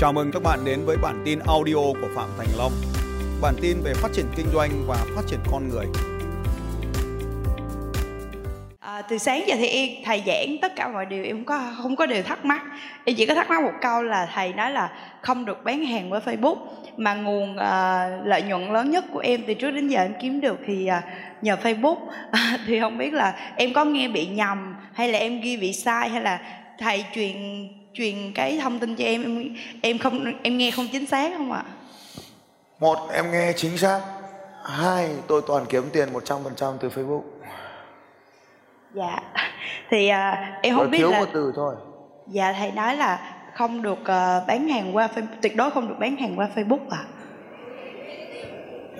Chào mừng các bạn đến với bản tin audio của Phạm Thành Long. Bản tin về phát triển kinh doanh và phát triển con người. À, từ sáng giờ thì em thầy giảng tất cả mọi điều em có không có điều thắc mắc em chỉ có thắc mắc một câu là thầy nói là không được bán hàng với Facebook mà nguồn à, lợi nhuận lớn nhất của em từ trước đến giờ em kiếm được thì à, nhờ Facebook à, thì không biết là em có nghe bị nhầm hay là em ghi bị sai hay là thầy truyền truyền cái thông tin cho em em em không em nghe không chính xác không ạ? Một em nghe chính xác. Hai tôi toàn kiếm tiền 100% từ Facebook. Dạ. Thì à, em không Còn biết thiếu là một từ thôi. Dạ thầy nói là không được ờ, bán hàng qua Facebook, tuyệt đối không được bán hàng qua Facebook à.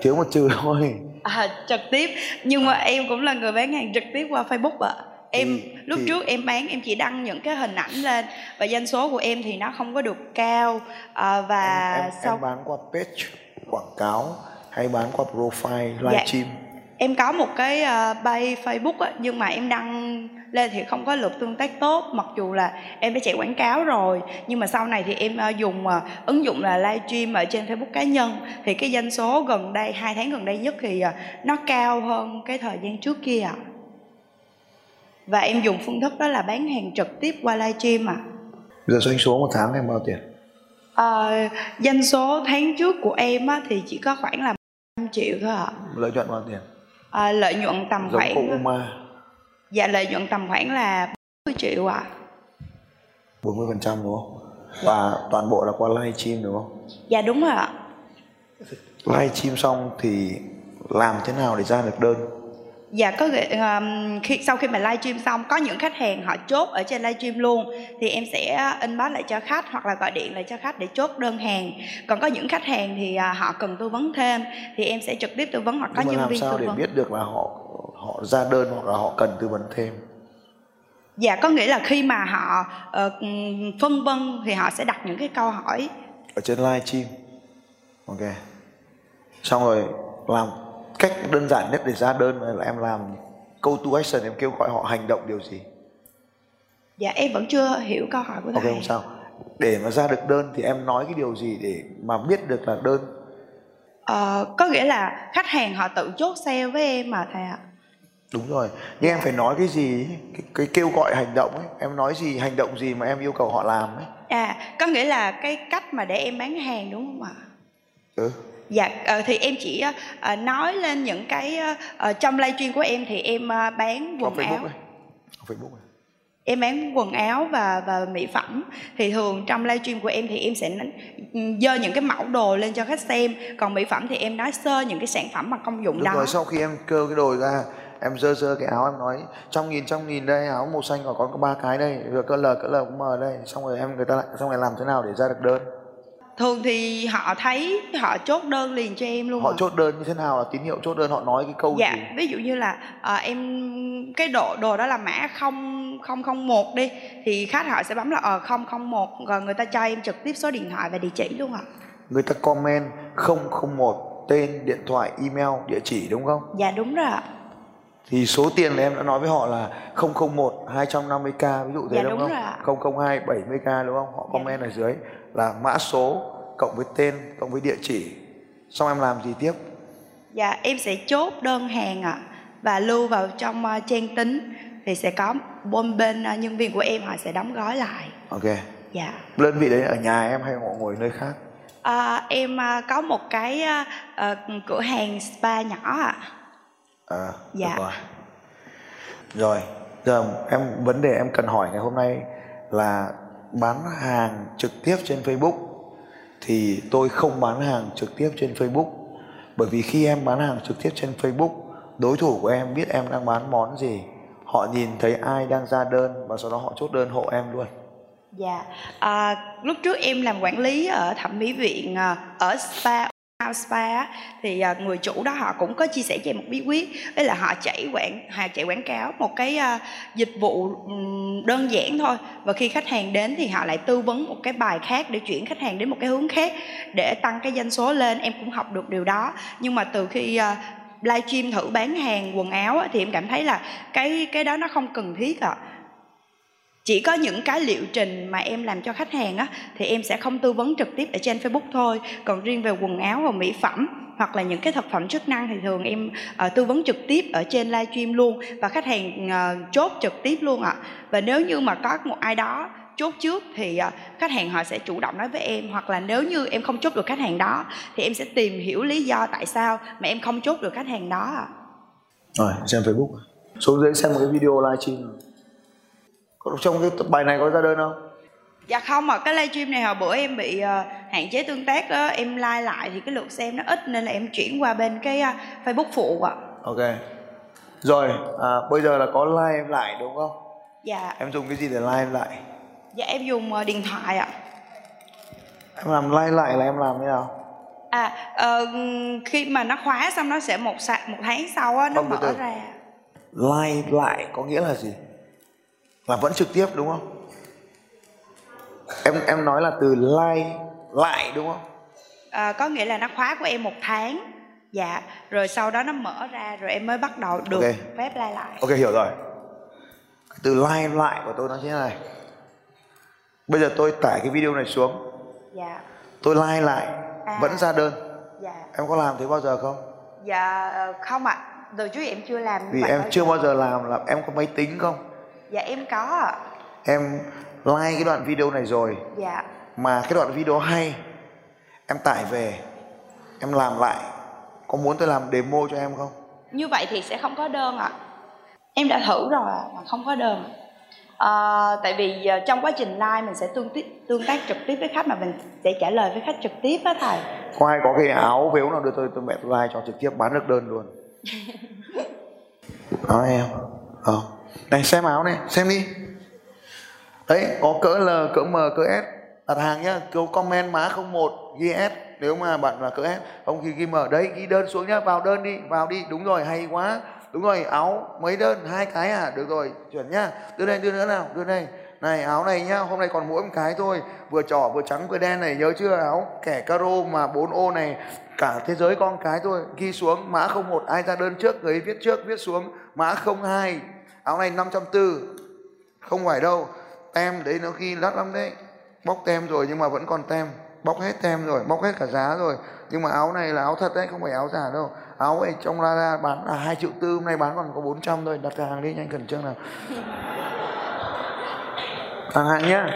Thiếu một chữ thôi. À trực tiếp nhưng mà em cũng là người bán hàng trực tiếp qua Facebook ạ. Em Thì- lúc thì- trước em bán em chỉ đăng những cái hình ảnh lên và doanh số của em thì nó không có được cao à, và em, em, sau em bán qua page quảng cáo hay bán qua profile Dạ. livestream. em có một cái uh, bay Facebook á, nhưng mà em đăng lên thì không có lượt tương tác tốt mặc dù là em đã chạy quảng cáo rồi nhưng mà sau này thì em ờ, dùng ờ, ứng dụng là livestream ở trên Facebook cá nhân thì cái doanh số gần đây hai tháng gần đây nhất thì ờ, nó cao hơn cái thời gian trước kia ạ và em dùng phương thức đó là bán hàng trực tiếp qua livestream ạ Bây giờ doanh số một tháng em bao tiền? Ờ, doanh số tháng trước của em á, thì chỉ có khoảng là 5 triệu thôi ạ Lợi nhuận bao tiền? Ờ, lợi nhuận tầm Giống khoảng cô Uma Dạ lợi nhuận tầm khoảng là 40 triệu ạ. 40% đúng không? Và toàn bộ là qua livestream đúng không? Dạ đúng rồi ạ. Livestream xong thì làm thế nào để ra được đơn? Dạ có um, khi sau khi mà livestream xong có những khách hàng họ chốt ở trên livestream luôn thì em sẽ inbox lại cho khách hoặc là gọi điện lại cho khách để chốt đơn hàng. Còn có những khách hàng thì à, họ cần tư vấn thêm thì em sẽ trực tiếp tư vấn hoặc có Nhưng nhân làm viên sao tư để vấn. biết được là họ họ ra đơn hoặc là họ cần tư vấn thêm? Dạ có nghĩa là khi mà họ ờ, ừm, phân vân thì họ sẽ đặt những cái câu hỏi ở trên live stream ok xong rồi làm cách đơn giản nhất để ra đơn là em làm câu to action em kêu gọi họ hành động điều gì Dạ em vẫn chưa hiểu câu hỏi của ok thầy. không sao để mà ra được đơn thì em nói cái điều gì để mà biết được là đơn Ờ, có nghĩa là khách hàng họ tự chốt sale với em mà thầy ạ. đúng rồi nhưng em phải nói cái gì cái, cái kêu gọi hành động ấy em nói gì hành động gì mà em yêu cầu họ làm ấy À, có nghĩa là cái cách mà để em bán hàng đúng không ạ? ừ. Dạ, ờ, thì em chỉ ờ, nói lên những cái ờ, trong livestream của em thì em ờ, bán quần facebook áo, facebook này em bán quần áo và và mỹ phẩm. Thì thường trong livestream của em thì em sẽ n- dơ những cái mẫu đồ lên cho khách xem. Còn mỹ phẩm thì em nói sơ những cái sản phẩm mà công dụng Đúng đó. rồi, sau khi em cơ cái đồ ra em dơ dơ cái áo em nói trăm nghìn trăm nghìn đây áo màu xanh còn có ba cái đây rồi cỡ L cỡ L cũng M đây xong rồi em người ta lại xong rồi làm thế nào để ra được đơn Thường thì họ thấy họ chốt đơn liền cho em luôn. họ ạ. chốt đơn như thế nào là tín hiệu chốt đơn họ nói cái câu dạ gì ví dụ như là ờ, em cái độ đồ đó là mã không không không một đi thì khách họ sẽ bấm là ờ không không một rồi người ta cho em trực tiếp số điện thoại và địa chỉ luôn ạ người ta comment 001 tên điện thoại email địa chỉ đúng không dạ đúng rồi ạ thì số tiền là em đã nói với họ là 001 250k ví dụ thế Dạ, đúng, đúng không? rồi ạ. 002 70k đúng không? Họ comment ở dưới là mã số cộng với tên cộng với địa chỉ. Xong em làm gì tiếp? Dạ em sẽ chốt đơn hàng ạ và lưu vào trong ờ, trang tính. Thì sẽ có bên bên ờ, nhân viên của em họ sẽ đóng gói lại. Ok. Dạ. Đơn vị đấy ở nhà em hay họ ngồi nơi khác? Ờ, em ờ, có một cái ờ, ờ, cửa hàng spa nhỏ ạ. À, Dạ. được rồi. Rồi, giờ em vấn đề em cần hỏi ngày hôm nay là bán hàng trực tiếp trên Facebook thì tôi không bán hàng trực tiếp trên Facebook. Bởi vì khi em bán hàng trực tiếp trên Facebook, đối thủ của em biết em đang bán món gì, họ nhìn thấy ai đang ra đơn và sau đó họ chốt đơn hộ em luôn. Dạ, à, lúc trước em làm quản lý ở thẩm mỹ viện à, ở spa House Spa á, thì ờ, người chủ đó họ cũng có chia sẻ cho em một bí quyết đấy là họ chạy quảng họ chạy quảng cáo một cái ờ, dịch vụ đơn giản thôi và khi khách hàng đến thì họ lại tư vấn một cái bài khác để chuyển khách hàng đến một cái hướng khác để tăng cái doanh số lên em cũng học được điều đó. Nhưng mà từ khi ờ, livestream thử bán hàng quần áo thì em cảm thấy là cái cái đó nó không cần thiết ạ chỉ có những cái liệu trình mà em làm cho khách hàng á thì em sẽ không tư vấn trực tiếp ở trên Facebook thôi. Còn riêng về quần áo và mỹ phẩm hoặc là những cái thực phẩm chức năng thì thường em uh, tư vấn trực tiếp ở trên livestream luôn và khách hàng uh, chốt trực tiếp luôn ạ. Và nếu như mà có một ai đó chốt trước thì uh, khách hàng họ sẽ chủ động nói với em hoặc là nếu như em không chốt được khách hàng đó thì em sẽ tìm hiểu lý do tại sao mà em không chốt được khách hàng đó ạ. Rồi xem Facebook. Xuống dưới xem một cái video livestream trong cái bài này có ra đơn không? Dạ không mà cái livestream này hồi bữa em bị uh, hạn chế tương tác đó em like lại thì cái lượt xem nó ít nên là em chuyển qua bên cái uh, facebook phụ ạ. Ok. Rồi à, bây giờ là có like em lại đúng không? Dạ. Em dùng cái gì để like em lại? Dạ em dùng uh, điện thoại ạ. Em làm like lại là em làm thế nào? À uh, khi mà nó khóa xong nó sẽ một một tháng sau á nó Không, mở ra. like lại có nghĩa là gì là vẫn trực tiếp đúng không? Em em nói là từ like lại đúng không? À, có nghĩa là nó khóa của em một tháng. Dạ rồi sau đó nó mở ra rồi em mới bắt đầu được Ok. phép like lại. Ok hiểu rồi. Từ like lại của tôi nó như thế này bây giờ tôi tải cái video này xuống. Dạ. Tôi like lại. À. vẫn ra đơn. Dạ. Em có làm thế bao giờ không? Dạ không ạ. Từ trước em chưa làm vì em chưa bao giờ làm là em có máy tính không dạ em có ạ. Em like cái đoạn video này rồi. Dạ. Mà cái đoạn video hay em tải về em làm lại. Có muốn tôi làm demo cho em không? Như vậy thì sẽ không có đơn ạ. Em đã thử rồi mà không có đơn. Ờ, tại vì ờ, trong quá trình live mình sẽ tương tiếp tương tác trực tiếp với khách mà mình sẽ trả lời với khách trực tiếp á thầy. Có ai có cái áo vếu nào đưa tôi tôi mẹ tôi like cho trực tiếp bán được đơn luôn? Đó em ờ này, xem áo này, xem đi. Đấy, có cỡ L, cỡ M, cỡ S. Đặt hàng nhá câu comment má 01 ghi S. Nếu mà bạn là cỡ S, không ghi ghi M. Đấy, ghi đơn xuống nhá, vào đơn đi, vào đi. Đúng rồi, hay quá. Đúng rồi, áo mấy đơn? Hai cái à? Được rồi, chuẩn nhá. Đưa đây, đưa nữa nào, đưa đây. Này, áo này nhá, hôm nay còn mỗi một cái thôi. Vừa trỏ, vừa trắng, vừa đen này, nhớ chưa? Áo kẻ caro mà 4 ô này, cả thế giới con cái thôi. Ghi xuống mã 01 ai ra đơn trước người ấy viết trước, viết xuống. Mã 02 áo này 540 không phải đâu. Tem đấy nó ghi đắt lắm đấy. Bóc tem rồi nhưng mà vẫn còn tem. Bóc hết tem rồi bóc hết cả giá rồi. Nhưng mà áo này là áo thật đấy không phải áo giả đâu. Áo này trong Lazada bán là hai triệu tư hôm nay bán còn có 400 thôi. Đặt hàng đi nhanh khẩn trương nào. Hàng nhá.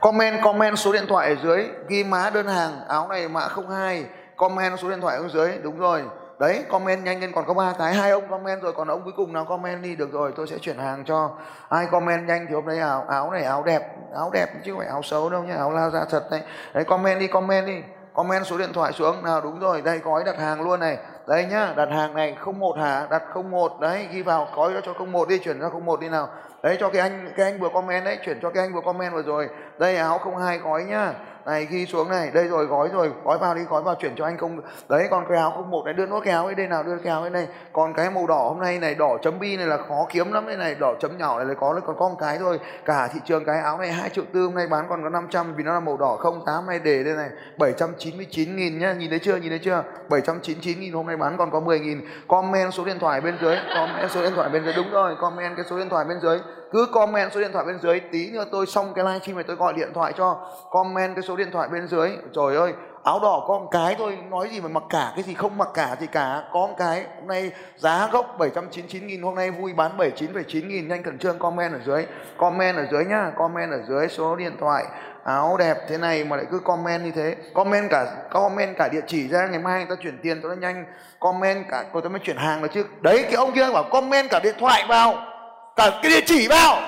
Comment comment số điện thoại ở dưới. Ghi má đơn hàng. Áo này mã 02 comment số điện thoại ở dưới. Đúng rồi đấy, comment nhanh lên, còn có ba cái. Hai ông comment rồi, còn ông cuối cùng nào comment đi. Được rồi, tôi sẽ chuyển hàng cho. Ai comment nhanh thì hôm nay áo áo này, áo đẹp. Áo đẹp chứ không phải áo xấu đâu nhé áo lao ra thật đấy. Đấy, comment đi comment đi. Comment số điện thoại xuống. Nào, đúng rồi, đây, gói đặt hàng luôn này. Đây nhá, đặt hàng này 01 hả? Đặt 01 đấy, ghi vào, gói cho 01 đi, chuyển ra 01 đi nào. Đấy, cho cái anh cái anh vừa comment đấy, chuyển cho cái anh vừa comment vừa rồi. Đây, áo 02 gói nhá này, ghi xuống này. Đây rồi, gói rồi. Gói vào đi, gói vào. Chuyển cho anh không đấy, còn cái áo không một này, đưa nốt cái áo ấy đây nào, đưa cái áo ấy này còn cái màu đỏ hôm nay này, đỏ chấm bi này là khó kiếm lắm đây này. Đỏ chấm nhỏ này là có, còn có một cái thôi. Cả thị trường cái áo này, hai triệu tư hôm nay bán còn có 500 vì nó là màu đỏ không, tám này để đây này. 799 nghìn nhá. Nhìn thấy chưa, nhìn thấy chưa? 799 nghìn hôm nay bán còn có 10 nghìn. Comment số điện thoại bên dưới, comment số điện thoại bên dưới. Đúng rồi, comment cái số điện thoại bên dưới cứ comment số điện thoại bên dưới tí nữa tôi xong cái livestream này tôi gọi điện thoại cho comment cái số điện thoại bên dưới. Trời ơi áo đỏ có một cái thôi nói gì mà mặc cả cái gì không mặc cả thì cả có một cái. Hôm nay giá gốc 799 nghìn hôm nay vui bán 79,9 nghìn. Nhanh khẩn trương comment ở dưới comment ở dưới nhá comment ở dưới số điện thoại áo đẹp thế này mà lại cứ comment như thế. Comment cả comment cả địa chỉ ra ngày mai người ta chuyển tiền cho nó nhanh. Comment cả cô tôi mới chuyển hàng được chứ. Đấy cái ông kia bảo comment cả điện thoại vào cả cái địa chỉ vào.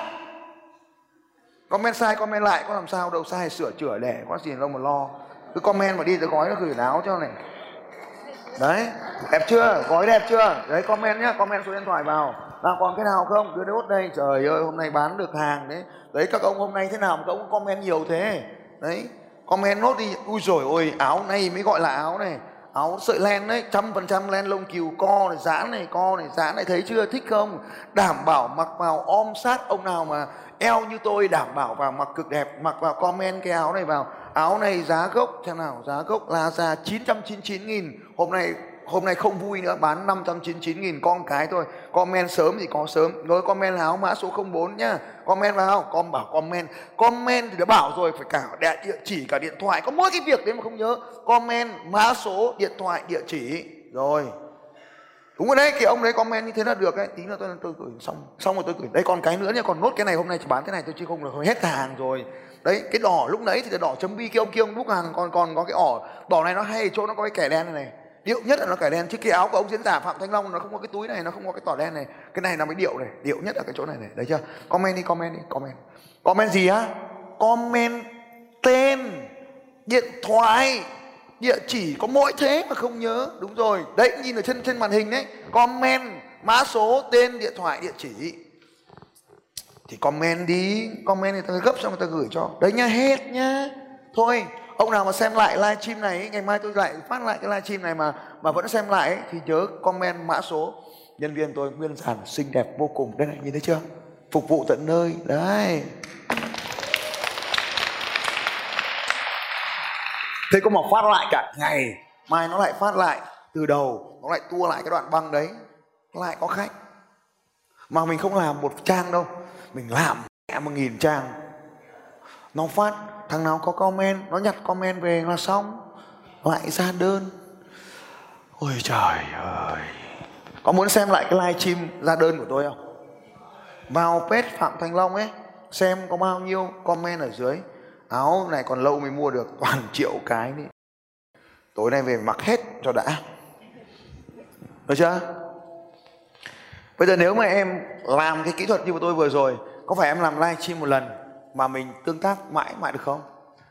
Comment sai, comment lại, có làm sao đâu, sai sửa chữa để có gì đâu mà lo. Cứ comment mà đi tôi gói nó gửi áo cho này. Đấy, đẹp chưa? Gói đẹp chưa? Đấy, comment nhá, comment số điện thoại vào. Là còn cái nào không? Đưa đốt đây. Trời ơi, hôm nay bán được hàng đấy. Đấy, các ông hôm nay thế nào mà các ông comment nhiều thế? Đấy, comment nốt đi. Ui rồi ôi, áo này mới gọi là áo này áo sợi len đấy, trăm phần trăm len lông cừu, co này giãn này, co này giãn này, thấy chưa? Thích không? Đảm bảo mặc vào om sát ông nào mà eo như tôi, đảm bảo vào mặc cực đẹp, mặc vào comment cái áo này vào. Áo này giá gốc thế nào, giá gốc là ra 999 nghìn. Hôm nay hôm nay không vui nữa, bán 599 nghìn con cái thôi. Comment sớm thì có sớm. Rồi comment háo mã số 04 nhá. Comment vào con bảo comment. Comment thì đã bảo rồi, phải cả địa chỉ, cả điện thoại. Có mỗi cái việc đấy mà không nhớ. Comment mã số, điện thoại, địa chỉ. Rồi. Đúng rồi đấy, cái ông đấy comment như thế là được đấy. Tí nữa tôi tôi gửi xong xong rồi tôi gửi đây còn cái nữa nha còn nốt cái này hôm nay chỉ bán cái này tôi chứ không được hết hàng rồi. Đấy, cái đỏ lúc nãy thì cái đỏ chấm bi kia, ông kia ông lúc hàng. Còn còn có cái ỏ, đỏ này nó hay chỗ nó có cái kẻ đen này này điệu nhất là nó cải đen. Chứ cái áo của ông diễn giả phạm thanh long, nó không có cái túi này, nó không có cái tỏ đen này. Cái này là mới điệu này. Điệu nhất là cái chỗ này này. Đấy chưa? Comment đi comment đi, comment. Comment gì á? Comment tên, điện thoại. Địa chỉ có mỗi thế mà không nhớ. Đúng rồi. Đấy, nhìn ở trên trên màn hình đấy. Comment mã số, tên, điện thoại, địa chỉ. Thì comment đi. Comment thì ta gấp xong người ta gửi cho. Đấy nha, hết nhá thôi ông nào mà xem lại livestream này ngày mai tôi lại phát lại cái livestream này mà mà vẫn xem lại ấy, thì nhớ comment mã số. Nhân viên tôi nguyên giản xinh đẹp vô cùng. Đây này nhìn thấy chưa? Phục vụ tận nơi. Đấy. Thế có mà phát lại cả ngày mai nó lại phát lại từ đầu nó lại tua lại cái đoạn băng đấy. Lại có khách. Mà mình không làm một trang đâu. Mình làm mẹ một nghìn trang. Nó phát thằng nào có comment, nó nhặt comment về là xong. Lại ra đơn. Ôi trời ơi. Có muốn xem lại cái live stream ra đơn của tôi không? Vào page phạm thành long ấy, xem có bao nhiêu comment ở dưới. Áo này còn lâu mới mua được toàn triệu cái đi tối nay về mặc hết cho đã. Được chưa? Bây giờ nếu mà em làm cái kỹ thuật như của tôi vừa rồi, có phải em làm live stream một lần? Mà mình tương tác mãi mãi được không?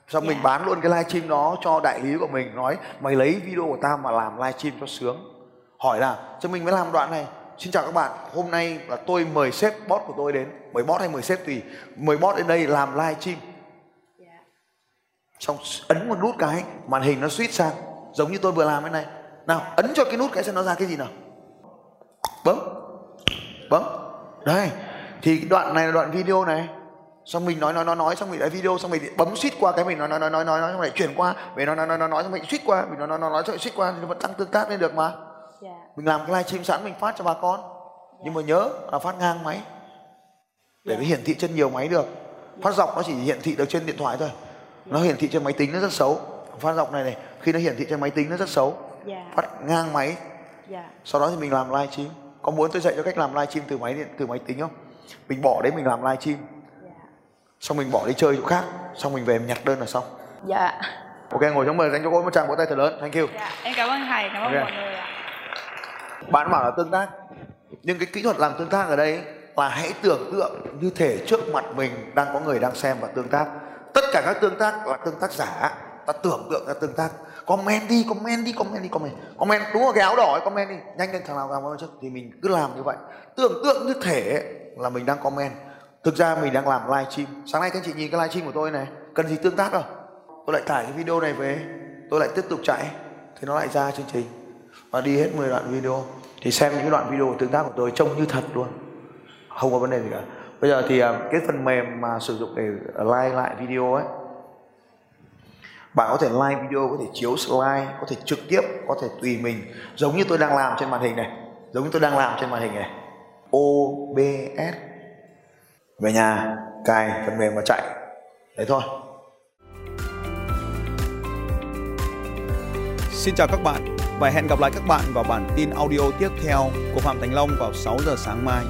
Xong mình Dạ. bán luôn cái live stream đó cho đại lý của mình nói mày lấy video của tao mà làm live stream cho sướng. Hỏi là cho mình mới làm đoạn này. Xin chào các bạn hôm nay là tôi mời sếp boss của tôi đến. Mời boss hay mời sếp tùy mời boss đến đây làm live stream. Xong ấn một nút cái màn hình nó switch sang giống như tôi vừa làm cái này. Nào ấn cho cái nút cái xem nó ra cái gì nào. Bấm. Bấm. Đây thì cái đoạn này là đoạn video này xong mình nói nói nói nói xong mình lại video xong mình bấm suýt qua cái mình nói nói nói nói nói nói xong lại chuyển qua mình nói nói nói nói nói xong mình suýt qua mình nói nói nói nói xong suýt qua thì vẫn tăng tương tác lên được mà dạ mình làm cái livestream sẵn mình phát cho bà con nhưng mà nhớ là phát ngang máy để nó hiển thị trên nhiều máy được phát giọng nó chỉ hiển thị được trên điện thoại thôi nó hiển thị trên máy tính nó rất xấu phát giọng này này khi nó hiển thị trên máy tính nó rất xấu dạ phát ngang máy dạ sau đó thì mình làm live stream có muốn tôi dạy cho cách làm live stream từ máy điện từ máy tính không mình bỏ đấy mình làm live stream dạ xong mình bỏ đi chơi chỗ khác xong mình về mình nhặt đơn là xong. Dạ. Ok ngồi xuống mời dành cho cô một tràng vỗ tay thật lớn. Thank you. Dạ em cảm ơn thầy cảm ơn Ok. mọi người ạ. Bạn bảo là tương tác. Nhưng cái kỹ thuật làm tương tác ở đây là hãy tưởng tượng như thể trước mặt mình đang có người đang xem và tương tác. Tất cả các tương tác là tương tác giả. Ta tưởng tượng ra tương tác. Comment đi comment đi comment đi comment. Comment đúng rồi cái áo đỏ ấy, comment đi. Nhanh lên thằng nào làm comment trước. Thì mình cứ làm như vậy. Tưởng tượng như thể là mình đang comment thực ra mình đang làm live stream. Sáng nay các chị nhìn cái live stream của tôi này, cần gì tương tác đâu. Tôi lại tải cái video này về, tôi lại tiếp tục chạy. Thì nó lại ra chương trình. Và đi hết 10 đoạn video. Thì xem những đoạn video tương tác của tôi trông như thật luôn. Không có vấn đề gì cả. Bây giờ thì à, cái phần mềm mà sử dụng để à, like lại video ấy. Bạn có thể like video, có thể chiếu slide, có thể trực tiếp, có thể tùy mình. Giống như tôi đang làm trên màn hình này. Giống như tôi đang làm trên màn hình này. OBS về nhà, cài phần mềm và chạy đấy thôi Xin chào các bạn và hẹn gặp lại các bạn vào bản tin audio tiếp theo của Phạm Thành Long vào 6 giờ sáng mai.